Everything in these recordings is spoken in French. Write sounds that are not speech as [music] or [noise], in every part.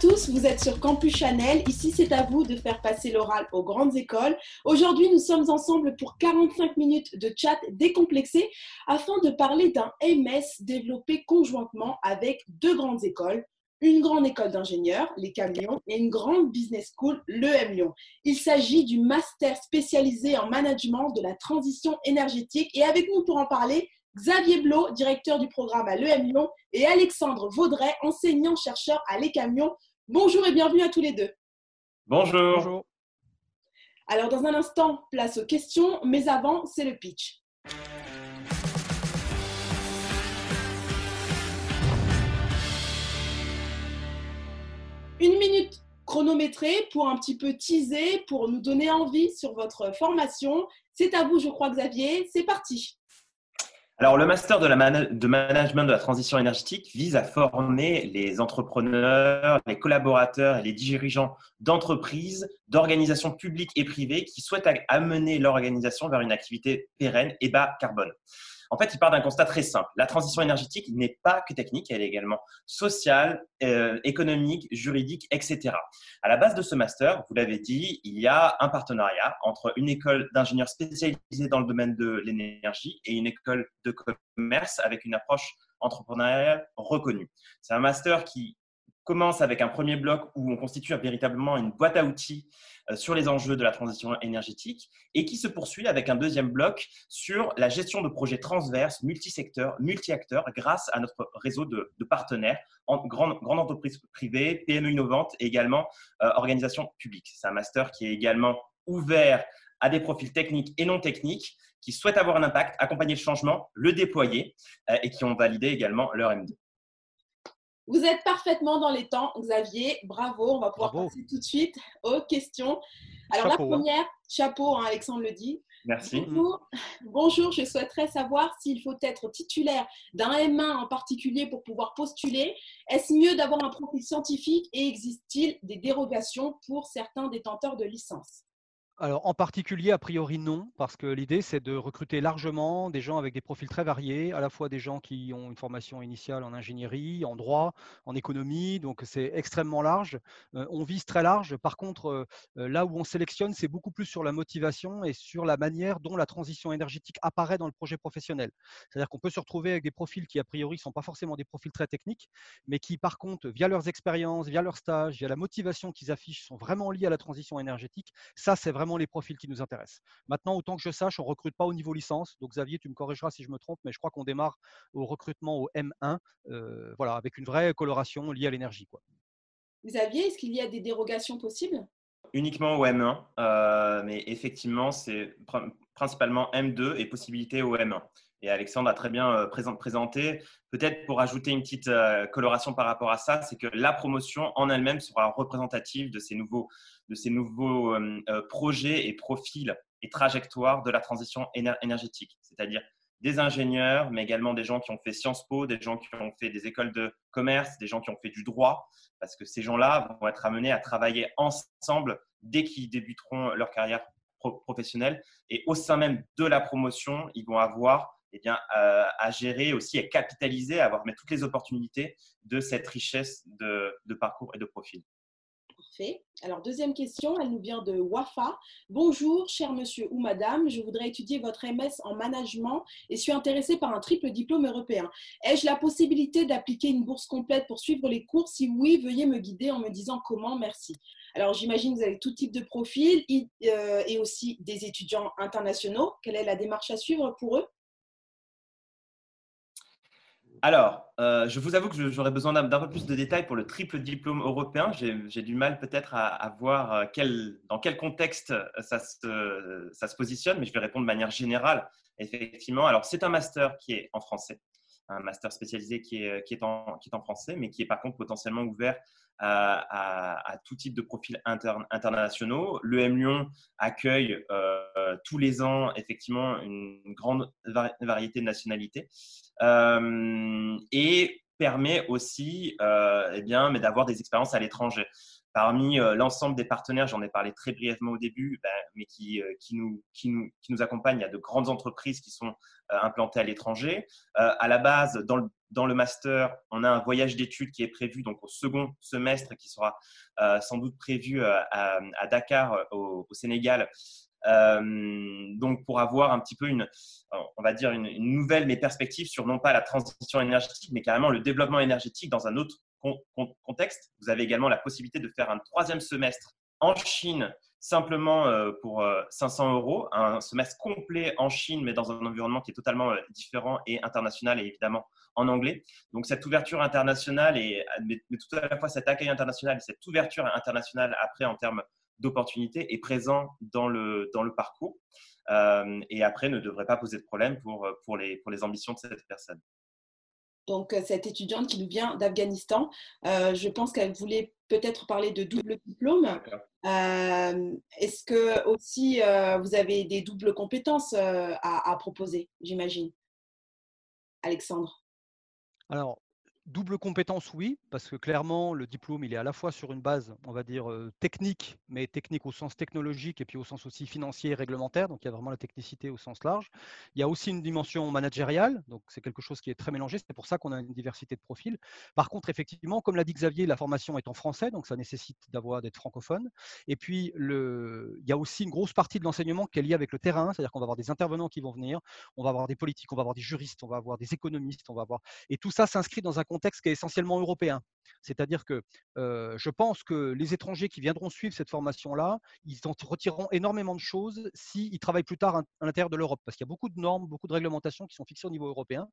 tous, vous êtes sur Campus Chanel. Ici, c'est à vous de faire passer l'oral aux grandes écoles. Aujourd'hui, nous sommes ensemble pour 45 minutes de chat décomplexé afin de parler d'un MS développé conjointement avec deux grandes écoles, une grande école d'ingénieurs, les Camions, et une grande business school, l'EM Lyon. Il s'agit du master spécialisé en management de la transition énergétique. Et avec nous pour en parler, Xavier Blot, directeur du programme à l'EM Lyon, et Alexandre Vaudret, enseignant-chercheur à Les Camions. Bonjour et bienvenue à tous les deux. Bonjour. Bonjour. Alors, dans un instant, place aux questions, mais avant, c'est le pitch. Une minute chronométrée pour un petit peu teaser, pour nous donner envie sur votre formation. C'est à vous, je crois, Xavier. C'est parti. Alors, le master de, management de la transition énergétique vise à former les entrepreneurs, les collaborateurs et les dirigeants d'entreprises, d'organisations publiques et privées qui souhaitent amener leur organisation vers une activité pérenne et bas carbone. En fait, il part d'un constat très simple. La transition énergétique n'est pas que technique, elle est également sociale, euh, économique, juridique, etc. À la base de ce master, vous l'avez dit, il y a un partenariat entre une école d'ingénieurs spécialisée dans le domaine de l'énergie et une école de commerce avec une approche entrepreneuriale reconnue. C'est un master qui commence avec un premier bloc où on constitue véritablement une boîte à outils euh, sur les enjeux de la transition énergétique et qui se poursuit avec un deuxième bloc sur la gestion de projets transverses, multisecteurs, multi-acteurs grâce à notre réseau de, partenaires, en, grandes, entreprises privées, PME innovantes et également euh, organisations publiques. C'est un master qui est également ouvert à des profils techniques et non techniques qui souhaitent avoir un impact, accompagner le changement, le déployer euh, et qui ont validé également leur M2. Vous êtes parfaitement dans les temps, Xavier. Bravo. On va pouvoir passer tout de suite aux questions. Alors, la hein. première, chapeau, hein, Alexandre le dit. Merci. Bonjour. je souhaiterais savoir s'il faut être titulaire d'un M1 en particulier pour pouvoir postuler. Est-ce mieux d'avoir un profil scientifique et existe-t-il des dérogations pour certains détenteurs de licence alors, en particulier, a priori, non, parce que l'idée, c'est de recruter largement des gens avec des profils très variés, à la fois des gens qui ont une formation initiale en ingénierie, en droit, en économie, donc c'est extrêmement large. Euh, on vise très large. Par contre, euh, euh, là où on sélectionne, c'est beaucoup plus sur la motivation et sur la manière dont la transition énergétique apparaît dans le projet professionnel. C'est-à-dire qu'on peut se retrouver avec des profils qui, a priori, ne sont pas forcément des profils très techniques, mais qui, par contre, via leurs expériences, via leurs stages, via la motivation qu'ils affichent, sont vraiment liés à la transition énergétique. Ça, c'est vraiment les profils qui nous intéressent. Maintenant, autant que je sache, on ne recrute pas au niveau licence. Donc, Xavier, tu me corrigeras si je me trompe, mais je crois qu'on démarre au recrutement au M1, euh, voilà, avec une vraie coloration liée à l'énergie. Xavier, est-ce qu'il y a des dérogations possibles? Uniquement au M1, euh, mais effectivement, c'est principalement M2 et possibilité au M1 et Alexandre a très bien euh, présenté. Peut-être pour ajouter une petite euh, coloration par rapport à ça, c'est que la promotion en elle-même sera représentative de ces nouveaux, de ces nouveaux euh, projets et profils et trajectoires de la transition énergétique, c'est-à-dire des ingénieurs, mais également des gens qui ont fait Sciences Po, des gens qui ont fait des écoles de commerce, des gens qui ont fait du droit, parce que ces gens-là vont être amenés à travailler ensemble dès qu'ils débuteront leur carrière professionnelle. Et au sein même de la promotion, ils vont avoir eh bien, à gérer aussi, à capitaliser, à avoir toutes les opportunités de cette richesse de, parcours et de profil. Parfait. Alors, deuxième question, elle nous vient de Wafa. Bonjour, cher monsieur ou madame, je voudrais étudier votre MS en management et suis intéressée par un triple diplôme européen. Ai-je la possibilité d'appliquer une bourse complète pour suivre les cours? Si oui, veuillez me guider en me disant comment. Merci. Alors, j'imagine que vous avez tout type de profil euh, et aussi des étudiants internationaux. Quelle est la démarche à suivre pour eux? Alors, euh, je vous avoue que j'aurais besoin d'un peu plus de détails pour le triple diplôme européen. J'ai du mal peut-être à, voir euh, dans quel contexte euh, ça se, positionne, mais je vais répondre de manière générale. Effectivement, alors c'est un master qui est en français, un master spécialisé qui est, en, français, mais qui est par contre potentiellement ouvert à, tout type de profils internationaux. L'EM Lyon accueille tous les ans effectivement une grande variété de nationalités. Euh, et permet aussi euh, eh d'avoir des expériences à l'étranger. Parmi l'ensemble des partenaires, j'en ai parlé très brièvement au début, ben, mais qui, qui, nous, qui, nous, qui nous accompagnent. Il y a de grandes entreprises qui sont implantées à l'étranger. à la base, dans le, dans le master, on a un voyage d'études qui est prévu donc au second semestre, qui sera sans doute prévu à, à Dakar, au, au Sénégal, euh, donc, pour avoir un petit peu une, on va dire, une, nouvelle mais perspective sur non pas la transition énergétique, mais carrément le développement énergétique dans un autre contexte. Vous avez également la possibilité de faire un troisième semestre en Chine simplement euh, pour 500 euh, euros, un semestre complet en Chine, mais dans un environnement qui est totalement différent et international et évidemment en anglais. Donc cette ouverture internationale et mais tout à la fois cet accueil international et cette ouverture internationale après en termes d'opportunités est présent dans le, dans le parcours euh, et après ne devrait pas poser de problème pour, pour, les, pour les ambitions de cette personne. Donc, euh, cette étudiante qui nous vient d'Afghanistan, euh, je pense qu'elle voulait peut-être parler de double diplôme. Est-ce que aussi vous avez des doubles compétences à, à proposer, j'imagine? Alexandre? Alors, Double compétence, oui, parce que clairement, le diplôme, il est à la fois sur une base, on va dire, technique, mais technique au sens technologique et puis au sens aussi financier et réglementaire. Donc, il y a vraiment la technicité au sens large. Il y a aussi une dimension managériale, donc c'est quelque chose qui est très mélangé. C'est pour ça qu'on a une diversité de profils. Par contre, effectivement, comme l'a dit Xavier, la formation est en français, donc ça nécessite d'avoir d'être francophone. Et puis, il y a aussi une grosse partie de l'enseignement qui est liée avec le terrain, c'est-à-dire qu'on va avoir des intervenants qui vont venir, on va avoir des politiques, on va avoir des juristes, on va avoir des économistes, on va avoir... Et tout ça s'inscrit dans un contexte qui est essentiellement européen. C'est-à-dire que je pense que les étrangers qui viendront suivre cette formation-là, ils en retireront énormément de choses s'ils travaillent plus tard à l'intérieur de l'Europe, parce qu'il y a beaucoup de normes, beaucoup de réglementations qui sont fixées au niveau européen.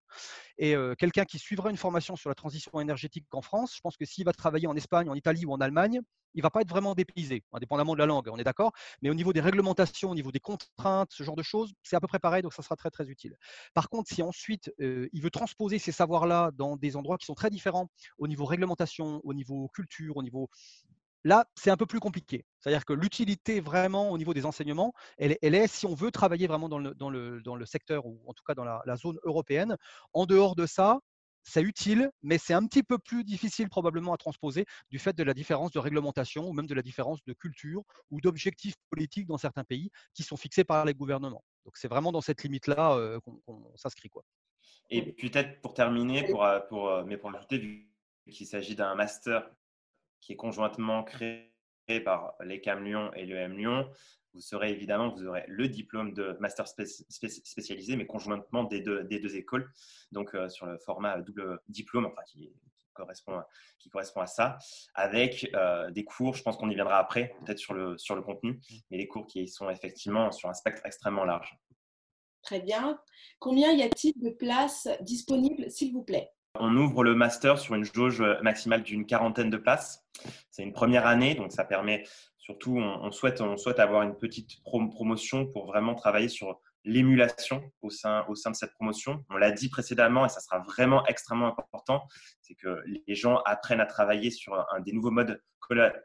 Et quelqu'un qui suivra une formation sur la transition énergétique en France, je pense que s'il va travailler en Espagne, en Italie ou en Allemagne, il ne va pas être vraiment dépaysé, indépendamment de la langue, on est d'accord. Mais au niveau des réglementations, au niveau des contraintes, ce genre de choses, c'est à peu près pareil, donc ça sera très très utile. Par contre, si ensuite il veut transposer ces savoirs-là dans des endroits qui sont très différents au niveau réglementation, au niveau culture, au niveau Là, c'est un peu plus compliqué. C'est-à-dire que l'utilité vraiment au niveau des enseignements, elle, est, si on veut travailler vraiment dans le, dans le, dans le secteur ou en tout cas dans la, zone européenne. En dehors de ça, c'est utile, mais c'est un petit peu plus difficile probablement à transposer du fait de la différence de réglementation ou même de la différence de culture ou d'objectifs politiques dans certains pays qui sont fixés par les gouvernements. Donc c'est vraiment dans cette limite-là euh, qu'on s'inscrit. Et peut-être pour terminer, pour, euh, pour, euh, mais pour ajouter, vu qu'il s'agit d'un master qui est conjointement créé par l'ECAM Lyon et l'EM Lyon, vous serez évidemment, vous aurez le diplôme de master spécialisé, mais conjointement des deux, des deux écoles, donc euh, sur le format double diplôme, enfin qui, correspond, à, qui correspond à ça, avec euh, des cours, je pense qu'on y viendra après, peut-être sur le, sur le contenu, mais des cours qui sont effectivement sur un spectre extrêmement large. Très bien. Combien y a-t-il de places disponibles, s'il vous plaît? On ouvre le master sur une jauge maximale d'une quarantaine de places. C'est une première année, donc ça permet surtout, on, souhaite, on souhaite avoir une petite promotion pour vraiment travailler sur l'émulation au sein, au sein de cette promotion. On l'a dit précédemment et ça sera vraiment extrêmement important, c'est que les gens apprennent à travailler sur un, des nouveaux modes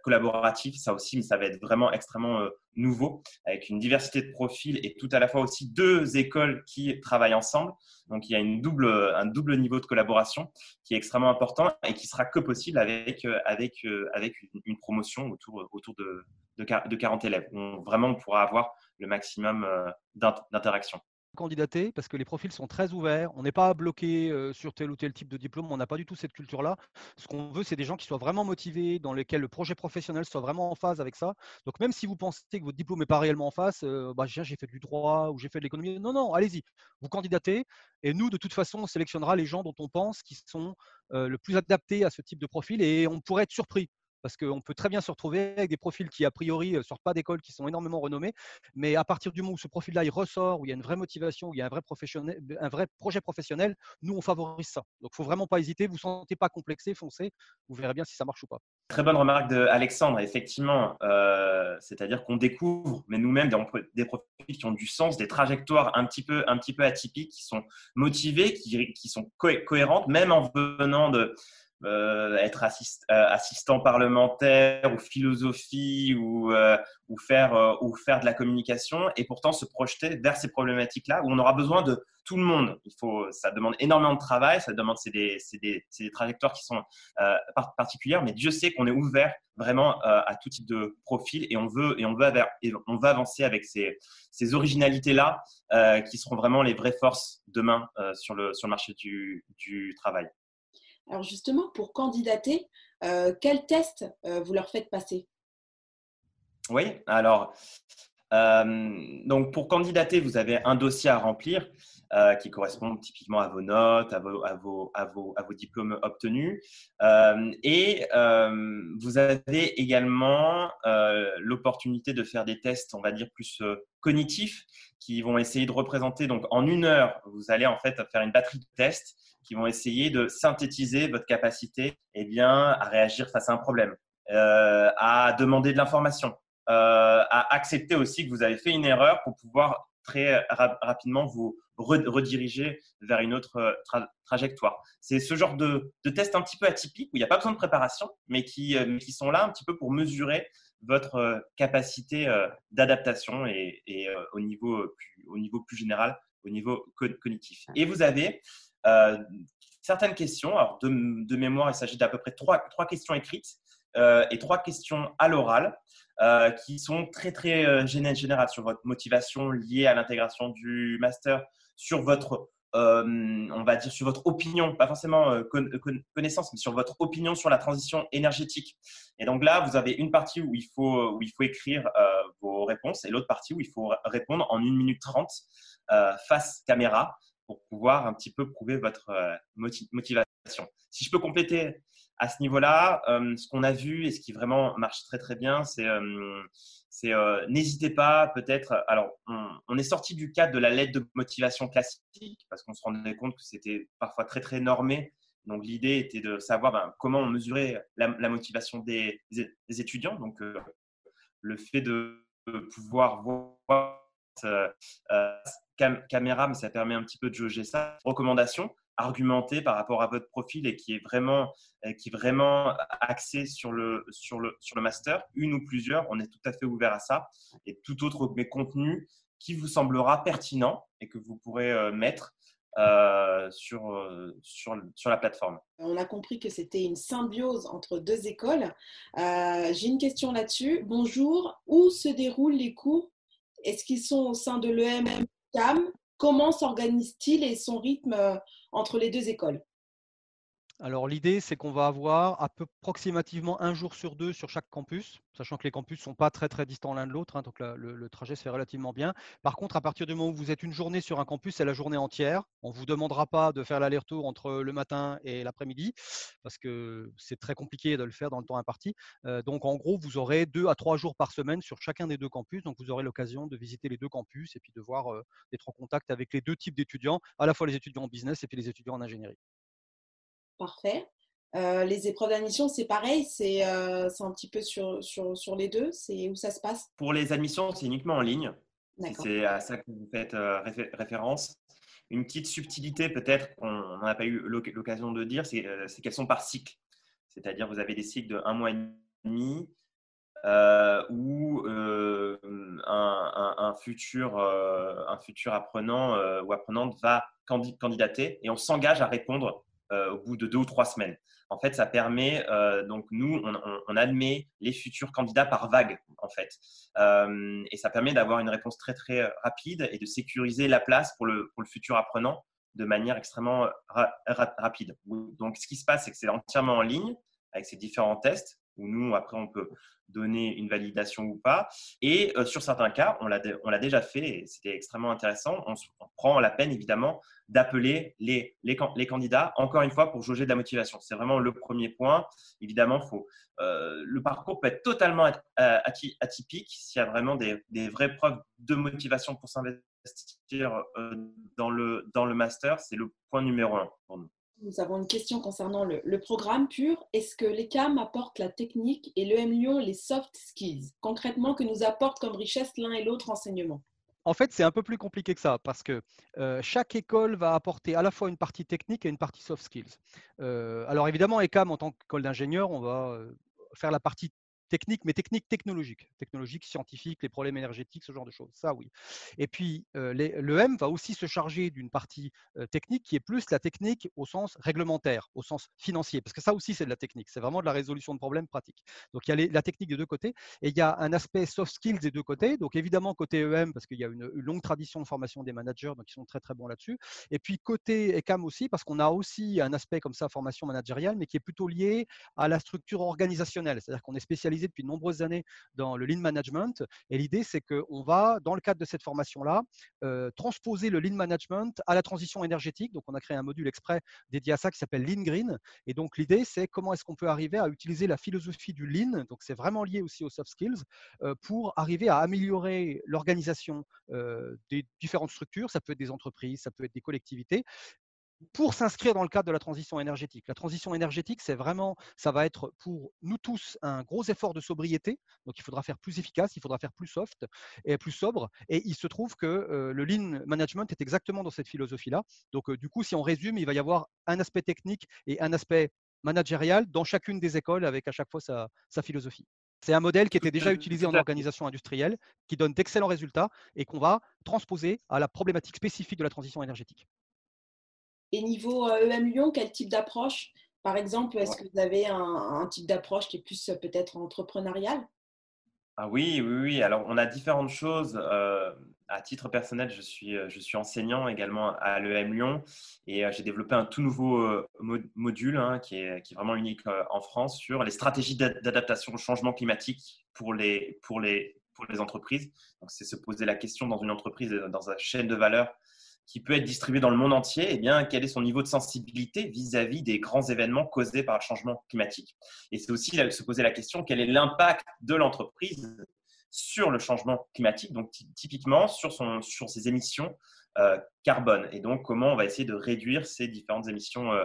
collaboratifs, ça aussi, mais ça va être vraiment extrêmement euh, nouveau, avec une diversité de profils et tout à la fois aussi deux écoles qui travaillent ensemble. Donc il y a une double, un double niveau de collaboration qui est extrêmement important et qui sera que possible avec, euh, avec, euh, avec une promotion autour, autour de, de 40 élèves. On, vraiment, on pourra avoir le maximum d'interaction candidater parce que les profils sont très ouverts. On n'est pas bloqué sur tel ou tel type de diplôme. On n'a pas du tout cette culture-là. Ce qu'on veut, c'est des gens qui soient vraiment motivés, dans lesquels le projet professionnel soit vraiment en phase avec ça. Donc, même si vous pensez que votre diplôme n'est pas réellement en face, euh, bah, j'ai fait du droit ou j'ai fait de l'économie. Non, non, allez-y. Vous candidatez. Et nous, de toute façon, on sélectionnera les gens dont on pense qui sont le plus adaptés à ce type de profil et on pourrait être surpris parce qu'on peut très bien se retrouver avec des profils qui, a priori, ne sortent pas d'école, qui sont énormément renommés, mais à partir du moment où ce profil-là, il ressort, où il y a une vraie motivation, où il y a un vrai, projet professionnel, nous, on favorise ça. Donc, il ne faut vraiment pas hésiter, vous ne sentez pas complexé, foncez, vous verrez bien si ça marche ou pas. Très bonne remarque d'Alexandre, effectivement. Euh, c'est-à-dire qu'on découvre, mais nous-mêmes, des, profils qui ont du sens, des trajectoires un petit peu, atypiques, qui sont motivés, qui, qui sont cohérentes, même en venant de euh, être assist, euh, assistant parlementaire ou philosophie ou, euh, ou, faire, ou faire de la communication et pourtant se projeter vers ces problématiques-là où on aura besoin de tout le monde. Il faut, ça demande énormément de travail, ça demande, c'est des, des, des, trajectoires qui sont particulières, mais Dieu sait qu'on est ouvert vraiment à tout type de profil et on veut, et on veut, et on veut avancer avec ces, ces originalités-là qui seront vraiment les vraies forces demain sur, le, sur le marché du, du travail. Alors justement, pour candidater, euh, quel test euh, vous leur faites passer? Oui, alors, euh, donc pour candidater, vous avez un dossier à remplir qui correspond typiquement à vos notes, à vos, à vos, à vos, à vos diplômes obtenus. et vous avez également l'opportunité de faire des tests, on va dire, plus cognitifs, qui vont essayer de représenter, donc en une heure, vous allez en fait faire une batterie de tests qui vont essayer de synthétiser votre capacité eh bien, à réagir face à un problème, euh, à demander de l'information, euh, à accepter aussi que vous avez fait une erreur pour pouvoir très rapidement vous rediriger vers une autre euh, trajectoire. C'est ce genre de, de, test un petit peu atypique où il n'y a pas besoin de préparation, mais qui, qui sont là un petit peu pour mesurer votre capacité d'adaptation et, et au, niveau plus, au niveau plus général, au niveau cognitif. Et vous avez euh, certaines questions. Alors, de, mémoire, il s'agit d'à peu près trois, trois questions écrites euh, et trois questions à l'oral euh, qui sont très, très générales sur votre motivation liée à l'intégration du master, sur votre on va dire sur votre opinion, pas forcément connaissance, mais sur votre opinion sur la transition énergétique. Et donc là, vous avez une partie où il faut, où il faut écrire vos réponses et l'autre partie où il faut répondre en 1 minute 30 face caméra pour pouvoir un petit peu prouver votre euh, motivation. Si je peux compléter à ce niveau-là, euh, ce qu'on a vu et ce qui vraiment marche très très bien, c'est euh, n'hésitez pas peut-être. Alors, on, est sorti du cadre de la lettre de motivation classique parce qu'on se rendait compte que c'était parfois très très normé. Donc, l'idée était de savoir ben, comment on mesurait la, motivation des, étudiants. Donc, le fait de pouvoir voir caméra, mais ça permet un petit peu de jauger ça. Recommandation argumentée par rapport à votre profil et qui est vraiment, qui est vraiment axé sur le, sur, le, sur le master, une ou plusieurs, on est tout à fait ouvert à ça. Et tout autre contenu qui vous semblera pertinent et que vous pourrez euh, mettre euh, sur, euh, sur, sur, la plateforme. On a compris que c'était une symbiose entre deux écoles. J'ai une question là-dessus. Bonjour, où se déroulent les cours? Est-ce qu'ils sont au sein de l'EM comment s'organise-t-il et son rythme euh, entre les deux écoles? Alors l'idée, c'est qu'on va avoir approximativement un jour sur deux sur chaque campus, sachant que les campus ne sont pas très très distants l'un de l'autre, hein, donc le, trajet se fait relativement bien. Par contre, à partir du moment où vous êtes une journée sur un campus, c'est la journée entière. On ne vous demandera pas de faire l'aller-retour entre le matin et l'après-midi, parce que c'est très compliqué de le faire dans le temps imparti. Euh, donc en gros, vous aurez deux à trois jours par semaine sur chacun des deux campus, donc vous aurez l'occasion de visiter les deux campus et puis de voir, euh, d'être en contact avec les deux types d'étudiants, à la fois les étudiants en business et puis les étudiants en ingénierie. Parfait. Euh, les épreuves d'admission, c'est pareil, c'est euh, un petit peu sur, sur, sur les deux, c'est où ça se passe? Pour les admissions, c'est uniquement en ligne. C'est à ça que vous faites euh, référence. Une petite subtilité peut-être qu'on n'a pas eu l'occasion de dire, c'est qu'elles sont par cycle. C'est-à-dire vous avez des cycles de un mois et demi où un, un, futur, un futur apprenant ou apprenante va candidater et on s'engage à répondre euh, au bout de deux ou trois semaines. En fait, ça permet, euh, donc nous, on, admet les futurs candidats par vague, en fait. Euh, et ça permet d'avoir une réponse très, très rapide et de sécuriser la place pour le, pour le futur apprenant de manière extrêmement rapide. Donc, ce qui se passe, c'est que c'est entièrement en ligne avec ces différents tests où nous, après, on peut donner une validation ou pas. Et euh, sur certains cas, on l'a déjà fait c'était extrêmement intéressant. On, prend la peine, évidemment, d'appeler les, les, les, candidats, encore une fois, pour jauger de la motivation. C'est vraiment le premier point. Évidemment, faut, euh, le parcours peut être totalement euh, atypique s'il y a vraiment des, des, vraies preuves de motivation pour s'investir dans, le, dans le master. C'est le point numéro un pour nous. Nous avons une question concernant le, programme pur. Est-ce que l'ECAM apporte la technique et l'EM Lyon les soft skills Concrètement, que nous apporte comme richesse l'un et l'autre enseignement? En fait, c'est un peu plus compliqué que ça parce que chaque école va apporter à la fois une partie technique et une partie soft skills. alors évidemment, ECAM, en tant qu'école d'ingénieur, on va faire la partie technique, mais technique technologique, technologique, scientifique, les problèmes énergétiques, ce genre de choses. Ça, oui. Et puis, euh, le M va aussi se charger d'une partie euh, technique qui est plus la technique au sens réglementaire, au sens financier, parce que ça aussi, c'est de la technique. C'est vraiment de la résolution de problèmes pratiques. Donc, il y a la technique de deux côtés et il y a un aspect soft skills des deux côtés. Donc, évidemment, côté EM, parce qu'il y a une, longue tradition de formation des managers, donc ils sont très, très bons là-dessus. Et puis, côté ECAM aussi, parce qu'on a aussi un aspect comme ça, formation managériale, mais qui est plutôt lié à la structure organisationnelle. C'est-à-dire qu'on est spécialisé depuis de nombreuses années dans le lean management. Et l'idée, c'est qu'on va, dans le cadre de cette formation-là, euh, transposer le lean management à la transition énergétique. Donc, on a créé un module exprès dédié à ça qui s'appelle Lean Green. Et donc, l'idée, c'est comment est-ce qu'on peut arriver à utiliser la philosophie du lean. Donc, c'est vraiment lié aussi aux soft skills euh, pour arriver à améliorer l'organisation euh, des différentes structures. Ça peut être des entreprises, ça peut être des collectivités, pour s'inscrire dans le cadre de la transition énergétique. La transition énergétique, c'est vraiment, ça va être pour nous tous un gros effort de sobriété. Donc, il faudra faire plus efficace, il faudra faire plus soft et plus sobre. Et il se trouve que euh, le lean management est exactement dans cette philosophie-là. Donc, euh, du coup, si on résume, il va y avoir un aspect technique et un aspect managérial dans chacune des écoles avec à chaque fois sa, sa philosophie. C'est un modèle qui était déjà utilisé en organisation industrielle, qui donne d'excellents résultats et qu'on va transposer à la problématique spécifique de la transition énergétique. Et niveau EM euh, e Lyon, quel type d'approche? Par exemple, est-ce que vous avez un, type d'approche qui est plus euh, peut-être entrepreneurial? Ah oui, oui, oui. Alors, on a différentes choses. Euh, à titre personnel, je suis, je suis enseignant également à l'EM Lyon et j'ai développé un tout nouveau module hein, qui, est, vraiment unique en France sur les stratégies d'adaptation au changement climatique pour les, pour les, pour les entreprises. Donc, c'est se poser la question dans une entreprise, dans une chaîne de valeur, qui peut être distribué dans le monde entier, eh bien, quel est son niveau de sensibilité vis-à-vis des grands événements causés par le changement climatique? Et c'est aussi se poser la question, quel est l'impact de l'entreprise sur le changement climatique, donc typiquement sur, son, sur ses émissions euh, carbone? Et donc, comment on va essayer de réduire ces différentes émissions euh,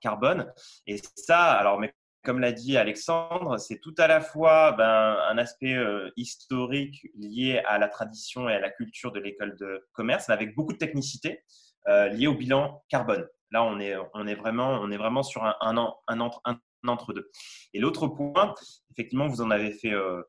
carbone? Et ça, alors, mais comme l'a dit Alexandre, c'est tout à la fois ben, un aspect euh, historique lié à la tradition et à la culture de l'école de commerce, avec beaucoup de technicité euh, liée au bilan carbone. Là, on est, vraiment, sur un entre deux. Et l'autre point, effectivement, vous en avez fait euh,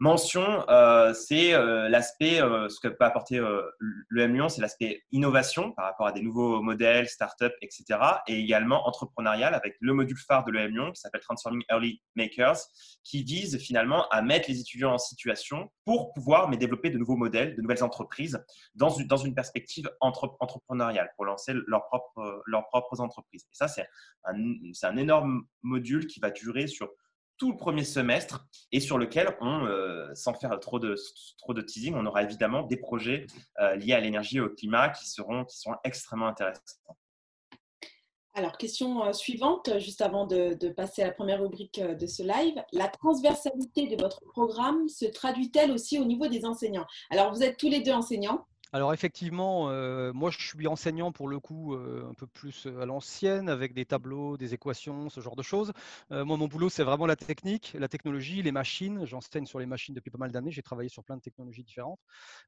mention, euh, c'est euh, l'aspect, euh, ce que peut apporter le M Lyon, c'est l'aspect innovation par rapport à des nouveaux modèles, start-up, etc. Et également entrepreneurial avec le module phare de l'EM Lyon qui s'appelle Transforming Early Makers, qui vise finalement à mettre les étudiants en situation pour pouvoir mais développer de nouveaux modèles, de nouvelles entreprises dans une, dans une perspective entrepreneuriale pour lancer leurs propres, leurs propres entreprises. Et ça, c'est un, un énorme module qui va durer sur tout le premier semestre et sur lequel on, euh, sans faire trop de, trop de teasing, on aura évidemment des projets euh, liés à l'énergie et au climat qui seront, qui seront extrêmement intéressants. Alors, question euh, suivante, juste avant de, de, passer à la première rubrique de ce live. La transversalité de votre programme se traduit-elle aussi au niveau des enseignants? Alors, vous êtes tous les deux enseignants. Alors effectivement, euh, moi je suis enseignant pour le coup euh, un peu plus euh, à l'ancienne avec des tableaux, des équations, ce genre de choses. moi mon boulot c'est vraiment la technique, la technologie, les machines. J'enseigne sur les machines depuis pas mal d'années. J'ai travaillé sur plein de technologies différentes.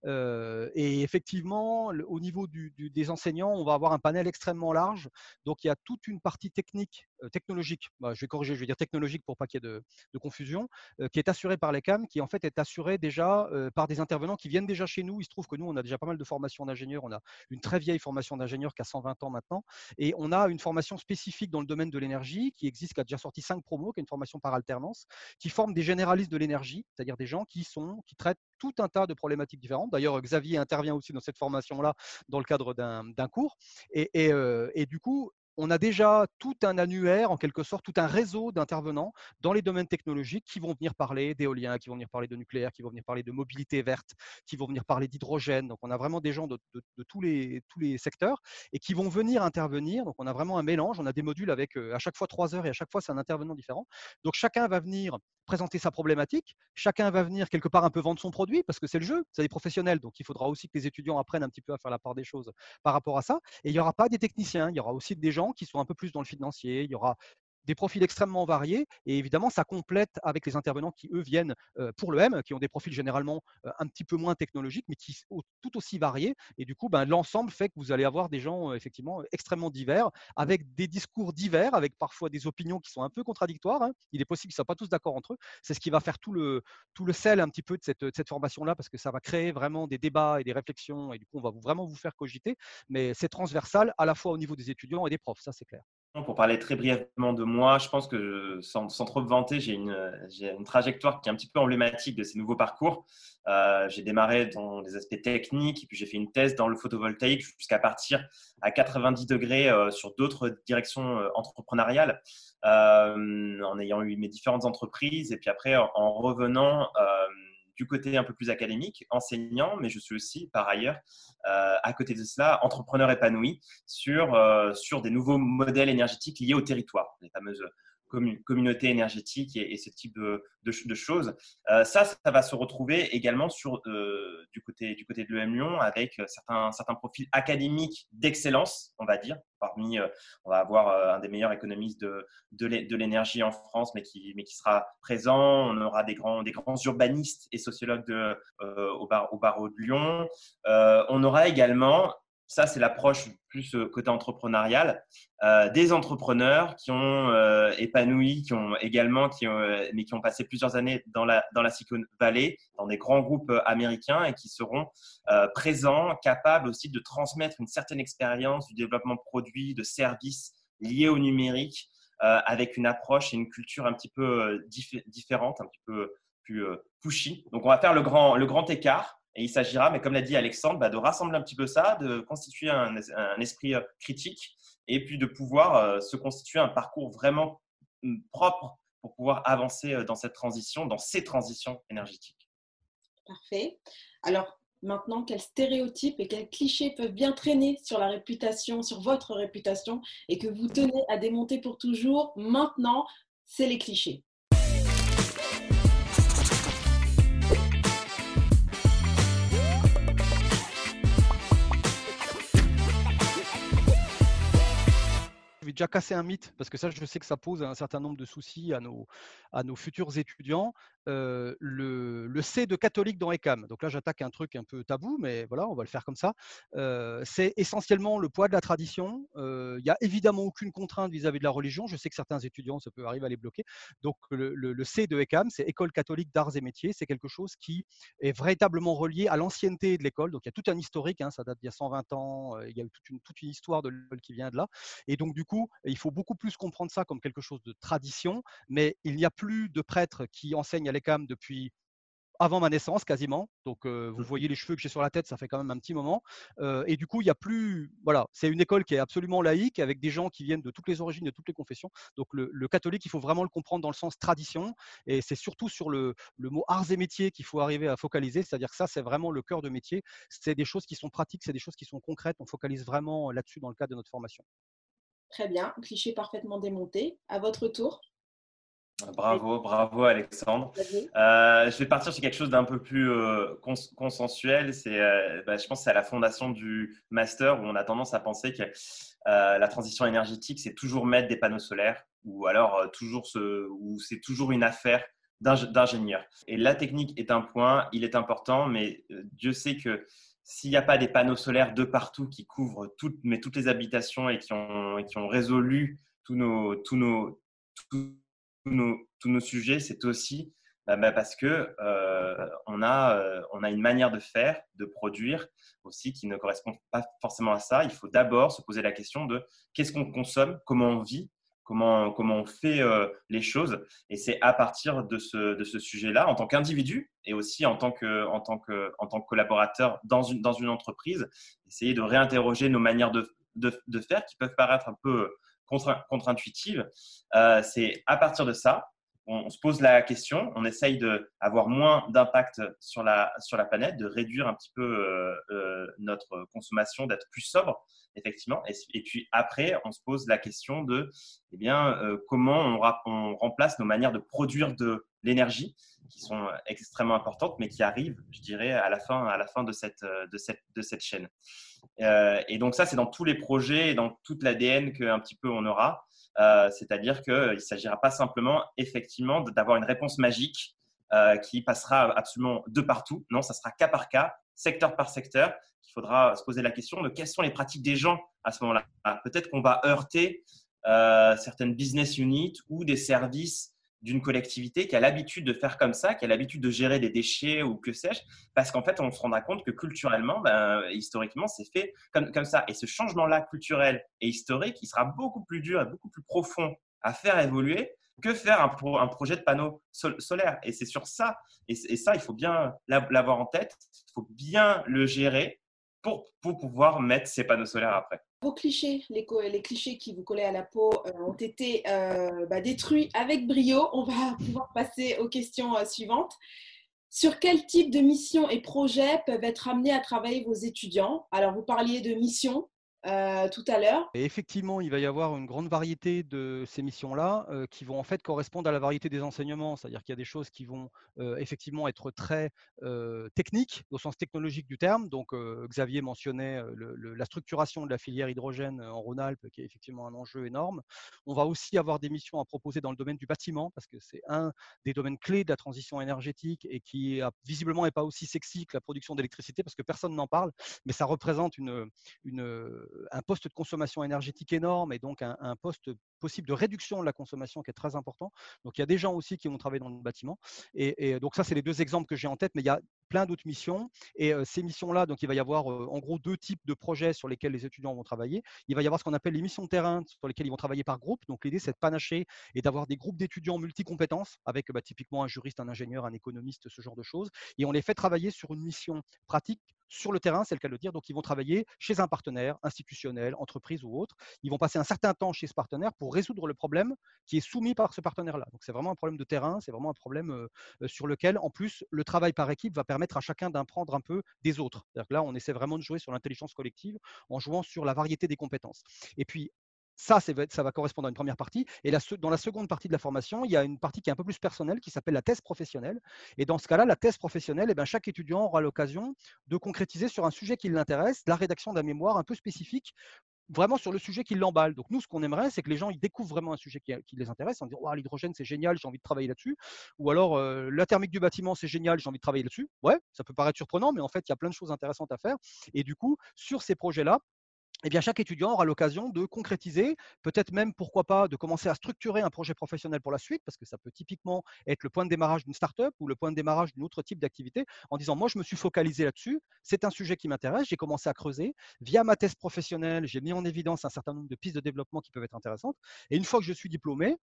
et effectivement, au niveau des enseignants, on va avoir un panel extrêmement large. Donc il y a toute une partie technique, technologique. Bah, je vais corriger, je vais dire technologique pour pas qu'il y ait de, confusion, qui est assurée par les CAM, qui en fait est assurée déjà par des intervenants qui viennent déjà chez nous. Il se trouve que nous on a déjà pas de formations d'ingénieurs. On a une très vieille formation d'ingénieur qui a 120 ans maintenant. Et on a une formation spécifique dans le domaine de l'énergie qui existe, qui a déjà sorti cinq promos, qui est une formation par alternance, qui forme des généralistes de l'énergie, c'est-à-dire des gens qui, sont, qui traitent tout un tas de problématiques différentes. D'ailleurs, Xavier intervient aussi dans cette formation-là dans le cadre d'un cours. Et, et, euh, et, du coup, on a déjà tout un annuaire, en quelque sorte, tout un réseau d'intervenants dans les domaines technologiques qui vont venir parler d'éolien, qui vont venir parler de nucléaire, qui vont venir parler de mobilité verte, qui vont venir parler d'hydrogène. Donc, on a vraiment des gens de, tous, les, tous, les, secteurs et qui vont venir intervenir. Donc, on a vraiment un mélange. On a des modules avec euh, à chaque fois trois heures et à chaque fois, c'est un intervenant différent. Donc, chacun va venir présenter sa problématique. Chacun va venir quelque part un peu vendre son produit parce que c'est le jeu, c'est des professionnels. Donc, il faudra aussi que les étudiants apprennent un petit peu à faire la part des choses par rapport à ça. Et il n'y aura pas des techniciens, il y aura aussi des gens qui sont un peu plus dans le financier. Il y aura des profils extrêmement variés et évidemment, ça complète avec les intervenants qui, eux, viennent pour le M, qui ont des profils généralement un petit peu moins technologiques, mais qui sont tout aussi variés. Et du coup, ben, l'ensemble fait que vous allez avoir des gens effectivement extrêmement divers, avec des discours divers, avec parfois des opinions qui sont un peu contradictoires. Hein. Il est possible qu'ils ne soient pas tous d'accord entre eux. C'est ce qui va faire tout le, sel un petit peu de cette, cette formation-là, parce que ça va créer vraiment des débats et des réflexions, et du coup, on va vraiment vous faire cogiter. Mais c'est transversal à la fois au niveau des étudiants et des profs, ça c'est clair. Pour parler très brièvement de moi, je pense que sans, trop me vanter, j'ai une, trajectoire qui est un petit peu emblématique de ces nouveaux parcours. Euh, j'ai démarré dans les aspects techniques, puis j'ai fait une thèse dans le photovoltaïque jusqu'à partir à 90 degrés euh, sur d'autres directions euh, entrepreneuriales, en ayant eu mes différentes entreprises. Et puis après, en revenant du côté un peu plus académique, enseignant, mais je suis aussi par ailleurs, euh, à côté de cela, entrepreneur épanoui sur, euh, sur des nouveaux modèles énergétiques liés au territoire, les fameuses communauté énergétique et, ce type de, choses. Euh, ça, ça va se retrouver également sur, euh, du, côté, du côté de l'EM Lyon avec certains, certains profils académiques d'excellence, on va dire. Parmi, euh, on va avoir un des meilleurs économistes de, de l'énergie en France, mais qui, mais qui sera présent. On aura des grands, des grands urbanistes et sociologues au, bar, au barreau de Lyon. on aura également ça, c'est l'approche plus euh, côté entrepreneurial. Euh, des entrepreneurs qui ont euh, épanoui, qui ont également, qui ont, mais qui ont passé plusieurs années dans la, dans la Silicon Valley, dans des grands groupes américains et qui seront présents, capables aussi de transmettre une certaine expérience du développement de produits, de services liés au numérique, avec une approche et une culture un petit peu différente, un petit peu plus pushy. Donc, on va faire le grand, le grand écart et il s'agira, mais comme l'a dit Alexandre, bah, de rassembler un petit peu ça, de constituer un, esprit euh, critique et puis de pouvoir euh, se constituer un parcours vraiment mm, propre pour pouvoir avancer euh, dans cette transition, dans ces transitions énergétiques. Parfait. Alors maintenant, quels stéréotypes et quels clichés peuvent bien traîner sur la réputation, sur votre réputation et que vous tenez à démonter pour toujours Maintenant, c'est les clichés. Déjà casser un mythe, parce que ça, je sais que ça pose un certain nombre de soucis à nos, futurs étudiants. Euh, le, C de catholique dans ECAM, donc là j'attaque un truc un peu tabou, mais voilà, on va le faire comme ça. Euh, c'est essentiellement le poids de la tradition. Euh, il n'y a évidemment aucune contrainte vis-à-vis de la religion. Je sais que certains étudiants, ça peut arriver à les bloquer. Donc le, C de ECAM, c'est École catholique d'arts et métiers. C'est quelque chose qui est véritablement relié à l'ancienneté de l'école. Donc il y a tout un historique, hein, ça date d'il y a 120 ans, il y a toute une, toute une histoire de l'école qui vient de là. Et donc du coup, il faut beaucoup plus comprendre ça comme quelque chose de tradition, mais il n'y a plus de prêtres qui enseignent à l'ECAM depuis avant ma naissance quasiment. Donc, vous mmh. voyez les cheveux que j'ai sur la tête, ça fait quand même un petit moment. et du coup, il n'y a plus. Voilà, c'est une école qui est absolument laïque, avec des gens qui viennent de toutes les origines, de toutes les confessions. Donc, le, catholique, il faut vraiment le comprendre dans le sens tradition. Et c'est surtout sur le, le, mot arts et métiers qu'il faut arriver à focaliser. C'est-à-dire que ça, c'est vraiment le cœur de métier. C'est des choses qui sont pratiques, c'est des choses qui sont concrètes. On focalise vraiment là-dessus dans le cadre de notre formation. Très bien, cliché parfaitement démonté. À votre tour. Bravo, bravo Alexandre. Euh, je vais partir sur quelque chose d'un peu plus euh, consensuel. C'est, euh, bah, je pense, que c'est à la fondation du master où on a tendance à penser que la transition énergétique, c'est toujours mettre des panneaux solaires ou alors toujours ce, ou c'est toujours une affaire d'ingénieur. Et la technique est un point, il est important, mais Dieu sait que s'il n'y a pas des panneaux solaires de partout qui couvrent toutes, mais toutes les habitations et qui ont, qui ont résolu tous nos, tous nos, tous tous nos sujets, c'est aussi bah, bah, parce que euh, on, a, euh, on a une manière de faire, de produire aussi qui ne correspond pas forcément à ça. Il faut d'abord se poser la question de qu'est-ce qu'on consomme, comment on vit comment, comment on fait euh, les choses. Et c'est à partir de ce, de ce sujet-là, en tant qu'individu et aussi en tant que, en tant que, en tant que collaborateur dans une, dans une entreprise, essayer de réinterroger nos manières de, de, de faire qui peuvent paraître un peu contre-intuitives. Euh, c'est à partir de ça, on, se pose la question, on essaye d'avoir moins d'impact sur la, sur la planète, de réduire un petit peu euh, notre consommation, d'être plus sobre effectivement. Et, puis après, on se pose la question de eh bien, euh, comment on, remplace nos manières de produire de l'énergie, qui sont extrêmement importantes, mais qui arrivent, je dirais, à la fin, à la fin de, cette, de, cette, de cette chaîne. Euh, et donc ça, c'est dans tous les projets et dans toute l'ADN qu'un petit peu on aura. C'est-à-dire qu'il ne s'agira pas simplement, effectivement, d'avoir une réponse magique qui passera absolument de partout. Non, ça sera cas par cas, secteur par secteur. Il faudra se poser la question de quelles sont les pratiques des gens à ce moment-là. Peut-être qu'on va heurter certaines business units ou des services d'une collectivité qui a l'habitude de faire comme ça, qui a l'habitude de gérer des déchets ou que sais-je, parce qu'en fait, on se rendra compte que culturellement, ben, historiquement, c'est fait comme, ça. Et ce changement-là culturel et historique, il sera beaucoup plus dur et beaucoup plus profond à faire évoluer que faire un, projet de panneau solaire. Et c'est sur ça, et, et, ça, il faut bien l'avoir en tête, il faut bien le gérer pour, pour pouvoir mettre ces panneaux solaires après. Vos clichés, les, clichés qui vous collaient à la peau euh, ont été euh, bah, détruits avec brio. On va [laughs] pouvoir passer aux questions euh, suivantes. Sur quel type de missions et projets peuvent être amenés à travailler vos étudiants? Alors, vous parliez de missions. Euh, tout à l'heure. Et effectivement, il va y avoir une grande variété de ces missions-là euh, qui vont en fait correspondre à la variété des enseignements. C'est-à-dire qu'il y a des choses qui vont euh, effectivement être très techniques au sens technologique du terme. Donc, Xavier mentionnait la structuration de la filière hydrogène en Rhône-Alpes, qui est effectivement un enjeu énorme. On va aussi avoir des missions à proposer dans le domaine du bâtiment, parce que c'est un des domaines clés de la transition énergétique et qui visiblement n'est pas aussi sexy que la production d'électricité, parce que personne n'en parle, mais ça représente une un poste de consommation énergétique énorme et donc un, poste possible de réduction de la consommation qui est très important. Donc il y a des gens aussi qui vont travailler dans le bâtiment. Et, donc ça, c'est les deux exemples que j'ai en tête, mais il y a plein d'autres missions. Et ces missions-là, donc il va y avoir en gros deux types de projets sur lesquels les étudiants vont travailler. Il va y avoir ce qu'on appelle les missions de terrain sur lesquelles ils vont travailler par groupe. Donc l'idée, c'est de panacher et d'avoir des groupes d'étudiants multicompétences avec bah, typiquement un juriste, un ingénieur, un économiste, ce genre de choses. Et on les fait travailler sur une mission pratique sur le terrain, c'est le cas de le dire. Donc, ils vont travailler chez un partenaire institutionnel, entreprise ou autre. Ils vont passer un certain temps chez ce partenaire pour résoudre le problème qui est soumis par ce partenaire-là. Donc, c'est vraiment un problème de terrain, c'est vraiment un problème euh, sur lequel, en plus, le travail par équipe va permettre à chacun d'apprendre un peu des autres. là, on essaie vraiment de jouer sur l'intelligence collective en jouant sur la variété des compétences. Et puis, ça, ça va correspondre à une première partie. Et dans la seconde partie de la formation, il y a une partie qui est un peu plus personnelle, qui s'appelle la thèse professionnelle. Et dans ce cas-là, la thèse professionnelle, eh bien, chaque étudiant aura l'occasion de concrétiser sur un sujet qui l'intéresse, la rédaction d'un mémoire un peu spécifique vraiment sur le sujet qui l'emballe. Donc nous, ce qu'on aimerait, c'est que les gens ils découvrent vraiment un sujet qui, les intéresse, en disant oh, l'hydrogène c'est génial, j'ai envie de travailler là-dessus. Ou alors euh, la thermique du bâtiment c'est génial, j'ai envie de travailler là-dessus. Ouais, ça peut paraître surprenant, mais en fait il y a plein de choses intéressantes à faire. Et du coup, sur ces projets-là, eh bien, chaque étudiant aura l'occasion de concrétiser, peut-être même, pourquoi pas, de commencer à structurer un projet professionnel pour la suite, parce que ça peut typiquement être le point de démarrage d'une startup ou le point de démarrage d'un autre type d'activité, en disant, moi, je me suis focalisé là-dessus, c'est un sujet qui m'intéresse, j'ai commencé à creuser. Via ma thèse professionnelle, j'ai mis en évidence un certain nombre de pistes de développement qui peuvent être intéressantes. Et une fois que je suis diplômé,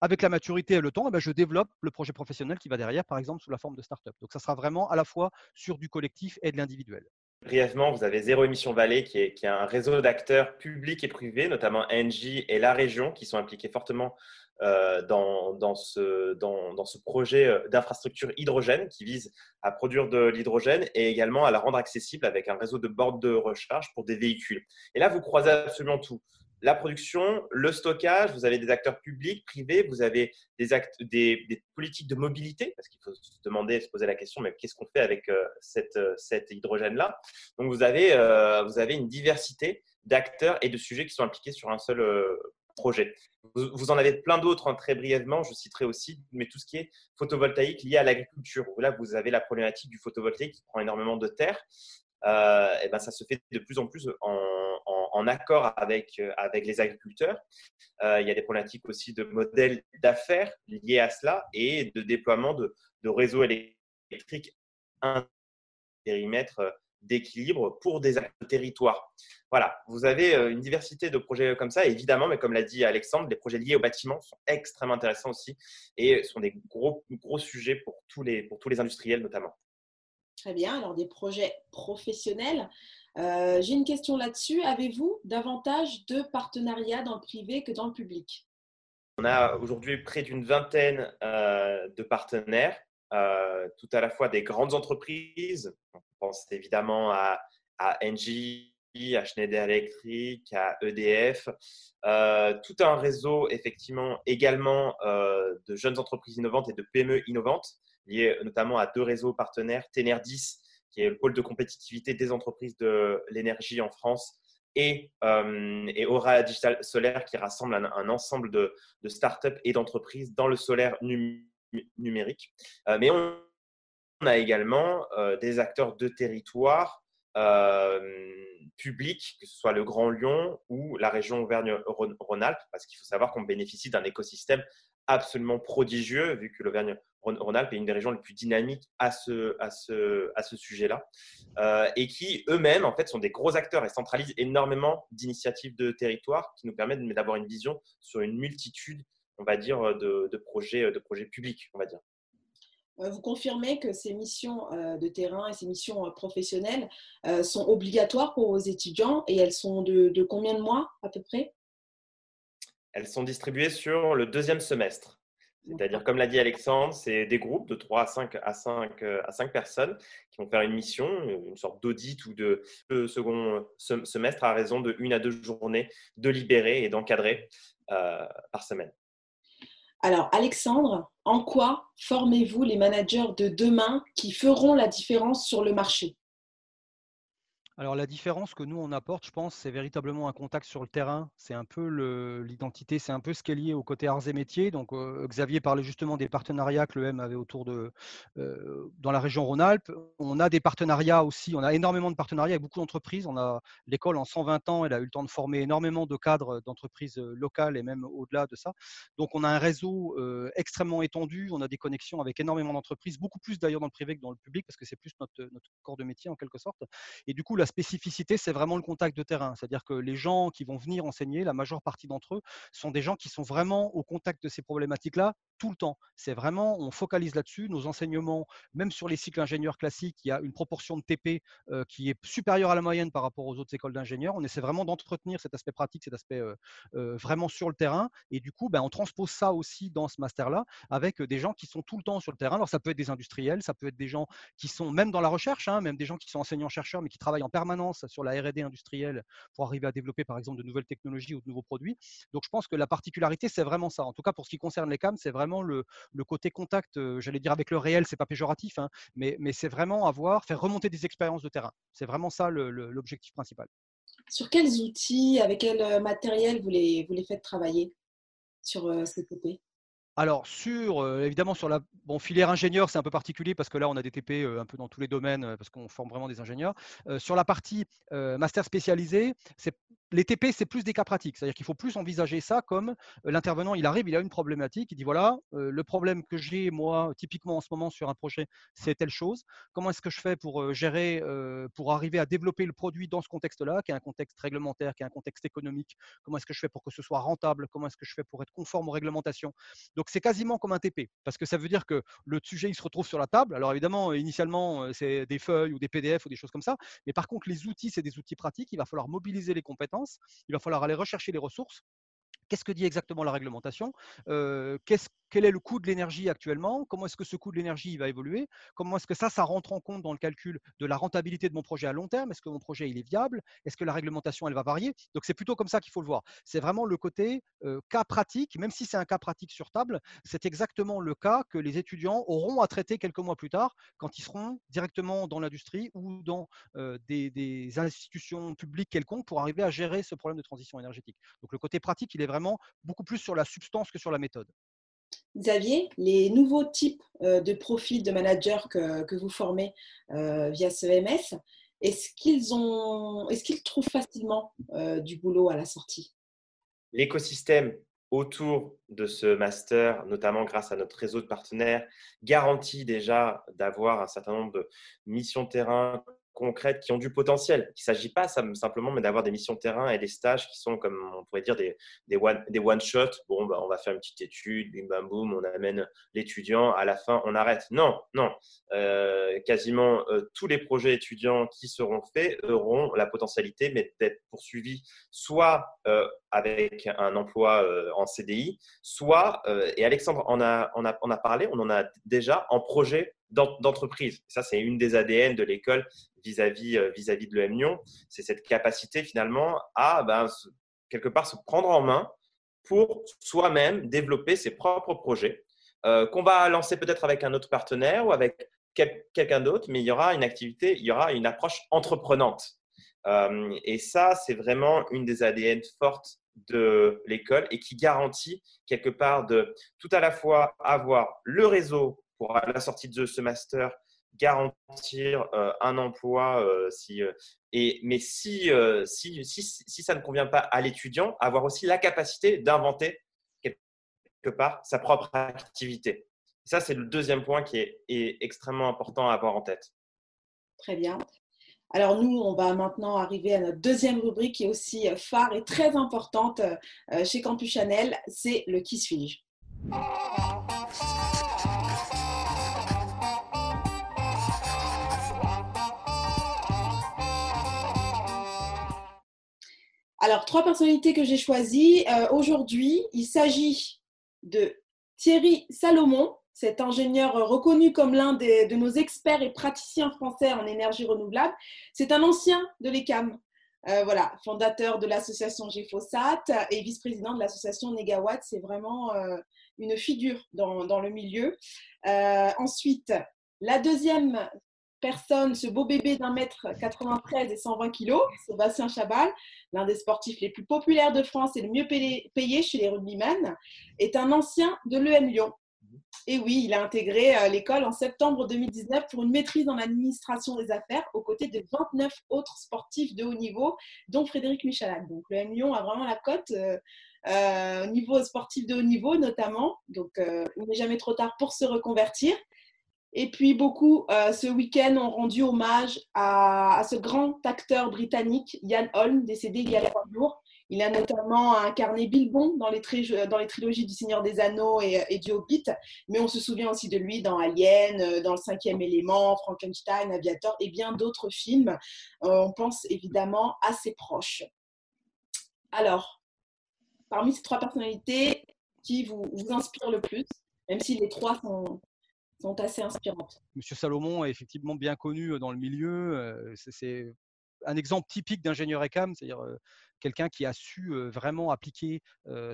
avec la maturité et le temps, eh je développe le projet professionnel qui va derrière, par exemple, sous la forme de startup. Donc, ça sera vraiment à la fois sur du collectif et de l'individuel. Brièvement, vous avez Zéro Émission Vallée, qui est, un réseau d'acteurs publics et privés, notamment NJ et la région, qui sont impliqués fortement euh, dans, ce, dans, ce, projet euh, d'infrastructure hydrogène qui vise à produire de l'hydrogène et également à la rendre accessible avec un réseau de bornes de recharge pour des véhicules. Et là, vous croisez absolument tout la production, le stockage, vous avez des acteurs publics, privés, vous avez des, politiques de mobilité, parce qu'il faut se demander, se poser la question, mais qu'est-ce qu'on fait avec euh, cette, euh, cet hydrogène-là? Donc, vous avez, euh, vous avez une diversité d'acteurs et de sujets qui sont impliqués sur un seul projet. Vous, en avez plein d'autres, hein, très brièvement, je citerai aussi, mais tout ce qui est photovoltaïque lié à l'agriculture. Là, vous avez la problématique du photovoltaïque qui prend énormément de terre. et ben, ça se fait de plus en plus en en, accord avec, euh, avec les agriculteurs. Euh, il y a des problématiques aussi de modèles d'affaires liés à cela et de déploiement de, de réseaux électriques un périmètre euh, d'équilibre pour des territoires. Voilà, vous avez une diversité de projets comme ça, évidemment, mais comme l'a dit Alexandre, les projets liés au bâtiment sont extrêmement intéressants aussi et sont des gros, gros sujets pour tous, les, pour tous les industriels notamment. Très bien, alors des projets professionnels. Euh, j'ai une question là-dessus. Avez-vous davantage de partenariats dans le privé que dans le public? On a aujourd'hui près d'une vingtaine euh, de partenaires, euh, tout à la fois des grandes entreprises. On pense évidemment à, à Engie, à Schneider Electric, à EDF, tout un réseau effectivement également de jeunes entreprises innovantes et de PME innovantes, liées notamment à deux réseaux partenaires, Tenerdis qui est le pôle de compétitivité des entreprises de l'énergie en France, et, et, Aura Digital Solaire qui rassemble un, ensemble de, de startups et d'entreprises dans le solaire numérique. mais on, a également des acteurs de territoire publics, que ce soit le Grand Lyon ou la région Auvergne-Rhône-Alpes, parce qu'il faut savoir qu'on bénéficie d'un écosystème absolument prodigieux, vu que l'Auvergne-Rhône-Alpes est une des régions les plus dynamiques à ce, à ce, à ce sujet-là, euh, et qui eux-mêmes, en fait, sont des gros acteurs et centralisent énormément d'initiatives de territoire qui nous permettent d'avoir une vision sur une multitude, on va dire, de, de, projets, de projets publics, on va dire. Euh, vous confirmez que ces missions euh, de terrain et ces missions professionnelles sont obligatoires pour vos étudiants et elles sont de, de combien de mois à peu près? Elles sont distribuées sur le deuxième semestre. C'est-à-dire, comme l'a dit Alexandre, c'est des groupes de 3 à 5, à, 5, euh, à 5 personnes qui vont faire une mission, une sorte d'audit ou de, second semestre à raison de une à deux journées de libérer et d'encadrer euh, par semaine. Alors, Alexandre, en quoi formez-vous les managers de demain qui feront la différence sur le marché? Alors la différence que nous on apporte, je pense, c'est véritablement un contact sur le terrain. C'est un peu l'identité, c'est un peu ce qui est lié au côté arts et métiers. Donc euh, Xavier parlait justement des partenariats que le M avait autour de euh, dans la région Rhône-Alpes. On a des partenariats aussi, on a énormément de partenariats avec beaucoup d'entreprises. On a l'école en 120 ans, elle a eu le temps de former énormément de cadres d'entreprises euh, locales et même au-delà de ça. Donc on a un réseau extrêmement étendu, on a des connexions avec énormément d'entreprises, beaucoup plus d'ailleurs dans le privé que dans le public parce que c'est plus notre, notre corps de métier en quelque sorte. Et du coup la spécificité, c'est vraiment le contact de terrain. C'est-à-dire que les gens qui vont venir enseigner, la majeure partie d'entre eux, sont des gens qui sont vraiment au contact de ces problématiques-là tout le temps. C'est vraiment, on focalise là-dessus. Nos enseignements, même sur les cycles ingénieurs classiques, il y a une proportion de TP euh, qui est supérieure à la moyenne par rapport aux autres écoles d'ingénieurs. On essaie vraiment d'entretenir cet aspect pratique, cet aspect euh, euh, vraiment sur le terrain. Et du coup, ben, on transpose ça aussi dans ce master-là avec des gens qui sont tout le temps sur le terrain. Alors, ça peut être des industriels, ça peut être des gens qui sont même dans la recherche, hein, même des gens qui sont enseignants-chercheurs, mais qui travaillent en permanence sur la R&D industrielle pour arriver à développer, par exemple, de nouvelles technologies ou de nouveaux produits. Donc, je pense que la particularité, c'est vraiment ça. En tout cas, pour ce qui concerne les CAM, c'est vraiment le, côté contact, euh, j'allais dire avec le réel, c'est pas péjoratif, hein, mais, mais c'est vraiment avoir, faire remonter des expériences de terrain. C'est vraiment ça l'objectif principal. Sur quels outils, avec quel euh, matériel vous les, vous les faites travailler sur euh, CTP alors, sur, évidemment, sur la bon, filière ingénieur, c'est un peu particulier parce que là, on a des TP un peu dans tous les domaines parce qu'on forme vraiment des ingénieurs. sur la partie master spécialisé, les TP, c'est plus des cas pratiques. C'est-à-dire qu'il faut plus envisager ça comme l'intervenant, il arrive, il a une problématique, il dit voilà, le problème que j'ai, moi, typiquement en ce moment sur un projet, c'est telle chose. Comment est-ce que je fais pour gérer, pour arriver à développer le produit dans ce contexte-là, qui est un contexte réglementaire, qui est un contexte économique? Comment est-ce que je fais pour que ce soit rentable? Comment est-ce que je fais pour être conforme aux réglementations? Donc, c'est quasiment comme un TP, parce que ça veut dire que le sujet, il se retrouve sur la table. Alors évidemment, initialement, c'est des feuilles ou des PDF ou des choses comme ça, mais par contre, les outils, c'est des outils pratiques. Il va falloir mobiliser les compétences, il va falloir aller rechercher les ressources. Qu'est-ce que dit exactement la réglementation? Quel est le coût de l'énergie actuellement Comment est-ce que ce coût de l'énergie va évoluer Comment est-ce que ça, ça rentre en compte dans le calcul de la rentabilité de mon projet à long terme Est-ce que mon projet est viable Est-ce que la réglementation elle va varier Donc c'est plutôt comme ça qu'il faut le voir. C'est vraiment le côté cas pratique, même si c'est un cas pratique sur table, c'est exactement le cas que les étudiants auront à traiter quelques mois plus tard quand ils seront directement dans l'industrie ou dans des, des institutions publiques quelconques pour arriver à gérer ce problème de transition énergétique. Donc le côté pratique, il est vraiment beaucoup plus sur la substance que sur la méthode. Xavier, les nouveaux types euh, de profils de managers que, vous formez euh, via ce MS, est-ce qu'ils est-ce qu'ils trouvent facilement euh, du boulot à la sortie? L'écosystème autour de ce master, notamment grâce à notre réseau de partenaires, garantit déjà d'avoir un certain nombre de missions terrain concrètes qui ont du potentiel. Il ne s'agit pas simplement mais d'avoir des missions terrain et des stages qui sont, comme on pourrait dire, des, des one, des one. Bon, bah, on va faire une petite étude, bam on amène l'étudiant, à la fin, on arrête. Non, non. Euh, quasiment euh, tous les projets étudiants qui seront faits auront la potentialité d'être poursuivis soit euh, avec un emploi en CDI, soit, et Alexandre en a, en, a, en a parlé, on en a déjà en projet d'entreprise. Ça, c'est une des ADN de l'école vis-à-vis euh, vis-à-vis de l'EM Lyon. C'est cette capacité finalement à ben, quelque part se prendre en main pour soi-même développer ses propres projets euh, qu'on va lancer peut-être avec un autre partenaire ou avec quelqu'un d'autre, mais il y aura une activité, il y aura une approche entreprenante. et ça, c'est vraiment une des ADN fortes de l'école et qui garantit quelque part de tout à la fois avoir le réseau pour à la sortie de ce master garantir euh, un emploi euh, euh, et mais si, si, si, si ça ne convient pas à l'étudiant avoir aussi la capacité d'inventer quelque part sa propre activité. Ça c'est le deuxième point qui est, est extrêmement important à avoir en tête. Très bien. Alors nous, on va maintenant arriver à notre deuxième rubrique qui est aussi phare et très importante chez Campus Chanel, c'est le qui suis-je? Alors, trois personnalités que j'ai choisies. Euh, aujourd'hui, il s'agit de Thierry Salomon, cet ingénieur reconnu comme l'un de nos experts et praticiens français en énergie renouvelable. C'est un ancien de l'ECAM, euh, voilà, fondateur de l'association GFOSAT et vice-président de l'association Negawatt. C'est vraiment euh, une figure dans, dans le milieu. ensuite, la deuxième personne, ce beau bébé d'un mètre 93 et 120 kilos, Sébastien Chabal, l'un des sportifs les plus populaires de France et le mieux payé chez les rugbymen, est un ancien de l'EM Lyon. Et oui, il a intégré euh, l'école en septembre 2019 pour une maîtrise en administration des affaires aux côtés de 29 autres sportifs de haut niveau, dont Frédéric Michalak. Donc l'EM Lyon a vraiment la cote euh, euh, au niveau sportif de haut niveau notamment. Donc il n'est jamais trop tard pour se reconvertir. Et puis beaucoup, euh, ce week-end, ont rendu hommage à, ce grand acteur britannique, Ian Holm, décédé il y a trois jours. Il a notamment incarné Bilbon dans les, dans les trilogies du Seigneur des Anneaux et, du Hobbit, mais on se souvient aussi de lui dans Alien, euh, dans Le Cinquième Élément, Frankenstein, Aviator et bien d'autres films. Euh, on pense évidemment à ses proches. Alors, parmi ces trois personnalités, qui vous, vous inspire le plus, même si les trois sont, sont assez inspirantes. Monsieur Salomon est effectivement bien connu dans le milieu. C'est un exemple typique d'ingénieur ECAM, c'est-à-dire quelqu'un qui a su vraiment appliquer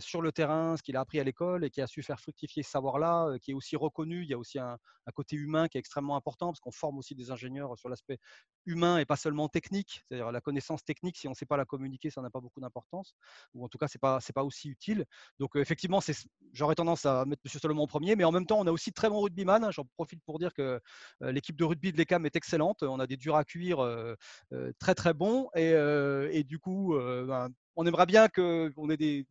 sur le terrain ce qu'il a appris à l'école et qui a su faire fructifier ce savoir-là, qui est aussi reconnu. Il y a aussi un, côté humain qui est extrêmement important parce qu'on forme aussi des ingénieurs sur l'aspect humain et pas seulement technique. C'est-à-dire la connaissance technique, si on ne sait pas la communiquer, ça n'a pas beaucoup d'importance, ou en tout cas, ce n'est pas, pas aussi utile. Donc effectivement, j'aurais tendance à mettre M. Solomon en premier, mais en même temps, on a aussi très bons rugbyman. J'en profite pour dire que l'équipe de rugby de l'ECAM est excellente. On a des durs à cuire très très bons et, et du coup, ben, on aimerait bien qu'on ait des,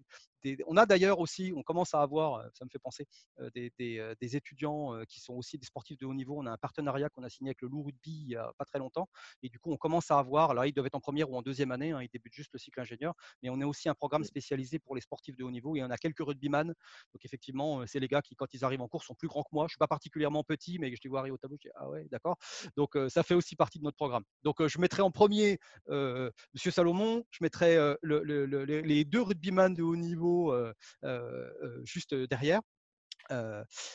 on a d'ailleurs aussi, on commence à avoir, euh, ça me fait penser, euh, des, euh, des, étudiants qui sont aussi des sportifs de haut niveau. On a un partenariat qu'on a signé avec le Loup Rugby il n'y a pas très longtemps. Et du coup, on commence à avoir, là, ils doivent être en première ou en deuxième année, hein, ils débutent juste le cycle ingénieur, mais on a aussi un programme spécialisé pour les sportifs de haut niveau et on a quelques rugbyman. Donc effectivement, c'est les gars qui, quand ils arrivent en course, sont plus grands que moi. Je ne suis pas particulièrement petit, mais je les vois arriver au tableau, je dis, ah ouais, d'accord. Donc ça fait aussi partie de notre programme. Donc je mettrai en premier Monsieur Salomon, je mettrai les deux rugbyman de haut niveau juste derrière.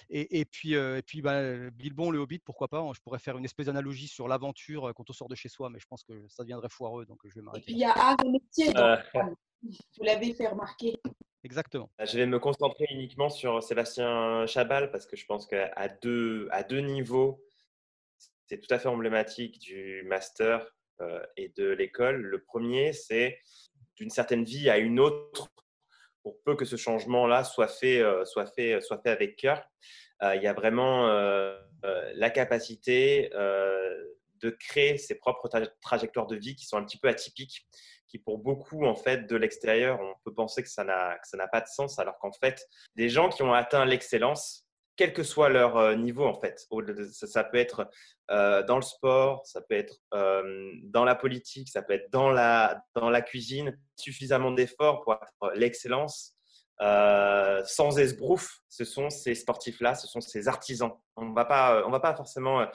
et, puis, et puis bah, Bilbon, le Hobbit, pourquoi pas hein, Je pourrais faire une espèce d'analogie sur l'aventure quand on sort de chez soi, mais je pense que ça deviendrait foireux, donc je vais m'arrêter. Et puis il y a art métier, vous l'avez fait remarquer. Exactement. Je vais me concentrer uniquement sur Sébastien Chabal parce que je pense qu'à deux, à deux niveaux, c'est tout à fait emblématique du master et de l'école. Le premier, c'est d'une certaine vie à une autre pour peu que ce changement-là soit fait, euh, soit, fait, soit fait avec cœur. Euh, il y a vraiment euh, la capacité de créer ses propres trajectoires de vie qui sont un petit peu atypiques, qui pour beaucoup en fait de l'extérieur, on peut penser que ça n'a pas de sens, alors qu'en fait, des gens qui ont atteint l'excellence quel que soit leur euh, niveau en fait. Ça, peut être euh, dans le sport, ça peut être euh, dans la politique, ça peut être dans la, dans la cuisine. Suffisamment d'efforts pour l'excellence. sans esbrouf, ce sont ces sportifs-là, ce sont ces artisans. On on va pas forcément.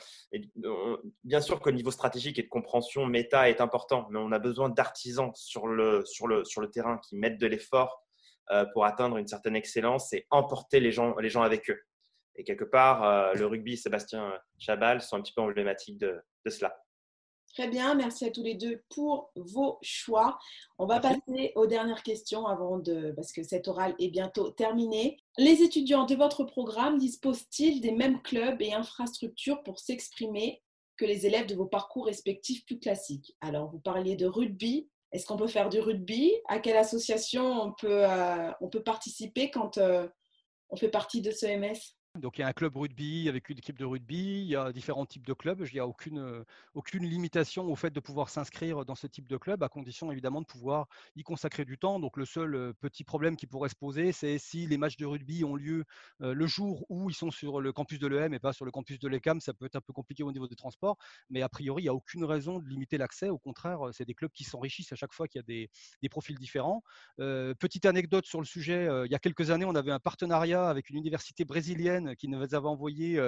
bien sûr qu'au niveau stratégique et de compréhension, méta est important, mais on a besoin d'artisans sur le, sur, le, sur le terrain qui mettent de l'effort pour atteindre une certaine excellence et emporter les gens, les gens avec eux. Et quelque part, euh, le rugby Sébastien Chabal sont un petit peu emblématiques de, cela. Très bien, merci à tous les deux pour vos choix. On va passer aux dernières questions avant de, parce que cette oral est bientôt terminée. Les étudiants de votre programme disposent-ils des mêmes clubs et infrastructures pour s'exprimer que les élèves de vos parcours respectifs plus classiques? Alors, vous parliez de rugby. Est-ce qu'on peut faire du rugby? À quelle association on peut, euh, on peut participer quand euh, on fait partie de ce MS donc il y a un club rugby avec une équipe de rugby, il y a différents types de clubs. Il n'y a aucune, euh, aucune limitation au fait de pouvoir s'inscrire dans ce type de club, à condition évidemment de pouvoir y consacrer du temps. Donc le seul euh, petit problème qui pourrait se poser, c'est si les matchs de rugby ont lieu euh, le jour où ils sont sur le campus de l'EM et pas sur le campus de l'ECAM, ça peut être un peu compliqué au niveau des transports. Mais a priori, il n'y a aucune raison de limiter l'accès. Au contraire, c'est des clubs qui s'enrichissent à chaque fois qu'il y a des, des profils différents. petite anecdote sur le sujet, il y a quelques années, on avait un partenariat avec une université brésilienne qui nous avait envoyé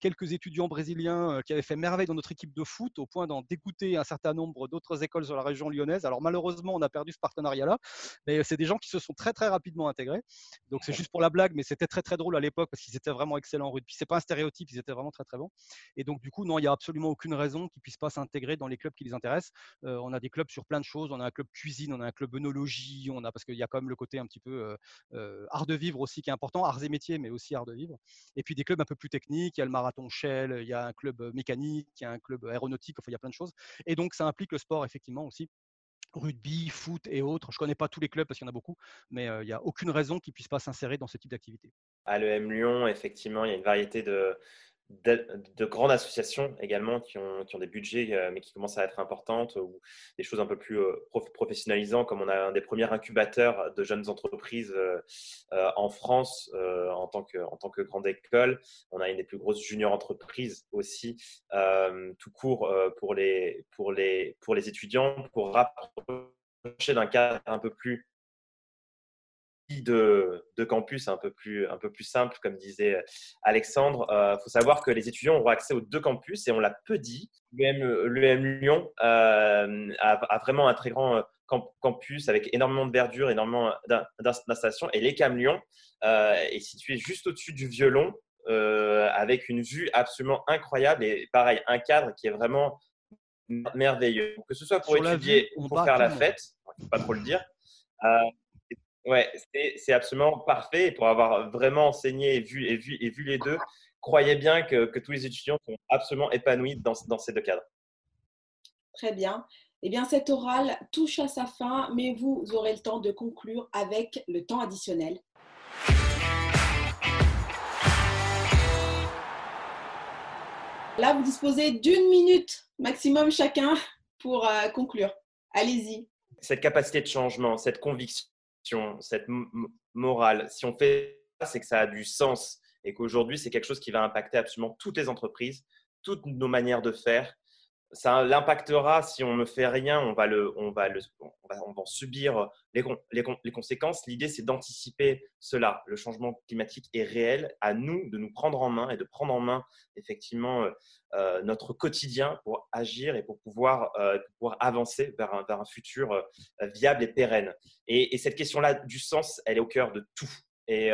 quelques étudiants brésiliens qui avaient fait merveille dans notre équipe de foot au point d'en dégoûter un certain nombre d'autres écoles sur la région lyonnaise. Alors malheureusement, on a perdu ce partenariat-là, mais c'est des gens qui se sont très très rapidement intégrés. Donc c'est juste pour la blague, mais c'était très très drôle à l'époque parce qu'ils étaient vraiment excellents en rugby. C'est pas un stéréotype, ils étaient vraiment très très bons. Et donc du coup, non, il n'y a absolument aucune raison qu'ils puissent pas s'intégrer dans les clubs qui les intéressent. on a des clubs sur plein de choses. On a un club cuisine, on a un club œnologie, on a parce qu'il y a quand même le côté un petit peu art de vivre aussi qui est important, arts et métiers, mais aussi art de vivre. Et puis des clubs un peu plus techniques. Il y a le marathon Shell, il y a un club mécanique, il y a un club aéronautique, enfin, il y a plein de choses. Et donc, ça implique le sport, effectivement, aussi rugby, foot et autres. Je ne connais pas tous les clubs parce qu'il y en a beaucoup, mais il n'y a aucune raison qu'ils ne puissent pas s'insérer dans ce type d'activité. À l'EM Lyon, effectivement, il y a une variété de, de, grandes associations également qui ont, qui ont des budgets euh, mais qui commencent à être importantes ou des choses un peu plus euh, professionnalisantes comme on a un des premiers incubateurs de jeunes entreprises euh, en France en, tant que, en tant que grande école. On a une des plus grosses junior entreprises aussi tout court pour les, pour, les, pour les étudiants pour rapprocher d'un cadre un peu plus de, campus un peu, plus, un peu plus simple, comme disait Alexandre. Il euh, faut savoir que les étudiants auront accès aux deux campus et on l'a peu dit. L'UM Lyon euh, a, vraiment un très grand euh, campus avec énormément de verdure, énormément d'installations. Et l'ECAM Lyon est situé juste au-dessus du violon avec une vue absolument incroyable et pareil, un cadre qui est vraiment merveilleux. Que ce soit pour étudier ou pour faire la fête, il ne faut pas trop le dire. Ouais, c'est absolument parfait. Et pour avoir vraiment enseigné et vu, et vu, et vu les deux, croyez bien que, que tous les étudiants sont absolument épanouis dans, dans, ces deux cadres. Très bien. Eh bien, cet oral touche à sa fin, mais vous aurez le temps de conclure avec le temps additionnel. Là, vous disposez d'une minute maximum chacun pour euh, conclure. Allez-y. Cette capacité de changement, cette conviction cette morale, si on fait ça, c'est que ça a du sens et qu'aujourd'hui, c'est quelque chose qui va impacter absolument toutes les entreprises, toutes nos manières de faire. Ça l'impactera si on ne fait rien, on va, le, on va, le, on va, on subir les, les, les conséquences. L'idée, c'est d'anticiper cela. Le changement climatique est réel. À nous de nous prendre en main et de prendre en main effectivement euh, euh, notre quotidien pour agir et pour pouvoir, euh, pouvoir avancer vers un, vers un futur viable et pérenne. Et, cette question-là du sens, elle est au cœur de tout. Et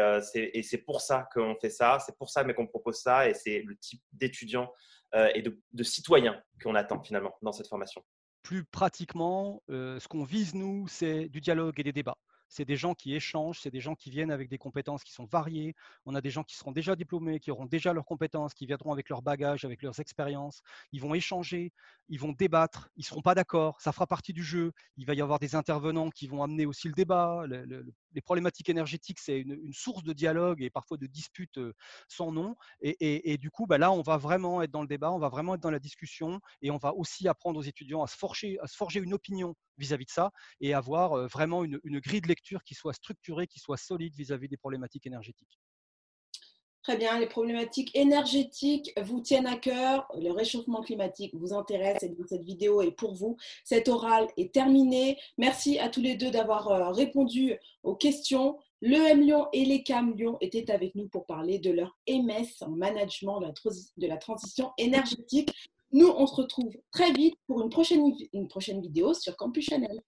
c'est pour ça qu'on fait ça, c'est pour ça qu'on propose ça, et c'est le type d'étudiants et de, citoyens qu'on attend finalement dans cette formation. Plus pratiquement, ce qu'on vise, nous, c'est du dialogue et des débats c'est des gens qui échangent, c'est des gens qui viennent avec des compétences qui sont variées. On a des gens qui seront déjà diplômés, qui auront déjà leurs compétences, qui viendront avec leur bagage, avec leurs expériences. Ils vont échanger, ils vont débattre, ils ne seront pas d'accord, ça fera partie du jeu. Il va y avoir des intervenants qui vont amener aussi le débat. les problématiques énergétiques, c'est une, source de dialogue et parfois de disputes euh, sans nom. Et, du coup, bah là, on va vraiment être dans le débat, on va vraiment être dans la discussion et on va aussi apprendre aux étudiants à à se forger une opinion vis-à-vis de ça et avoir vraiment une, grille de lecture qui soit structurée, qui soit solide vis-à-vis des problématiques énergétiques. Très bien, les problématiques énergétiques vous tiennent à cœur, le réchauffement climatique vous intéresse et cette vidéo est pour vous. Cet oral est terminé. Merci à tous les deux d'avoir répondu aux questions. L'EM Lyon et l'ECAM Lyon étaient avec nous pour parler de leur MS en management de la transition énergétique. Nous, on se retrouve très vite pour une prochaine, vidéo sur Campus Chanel.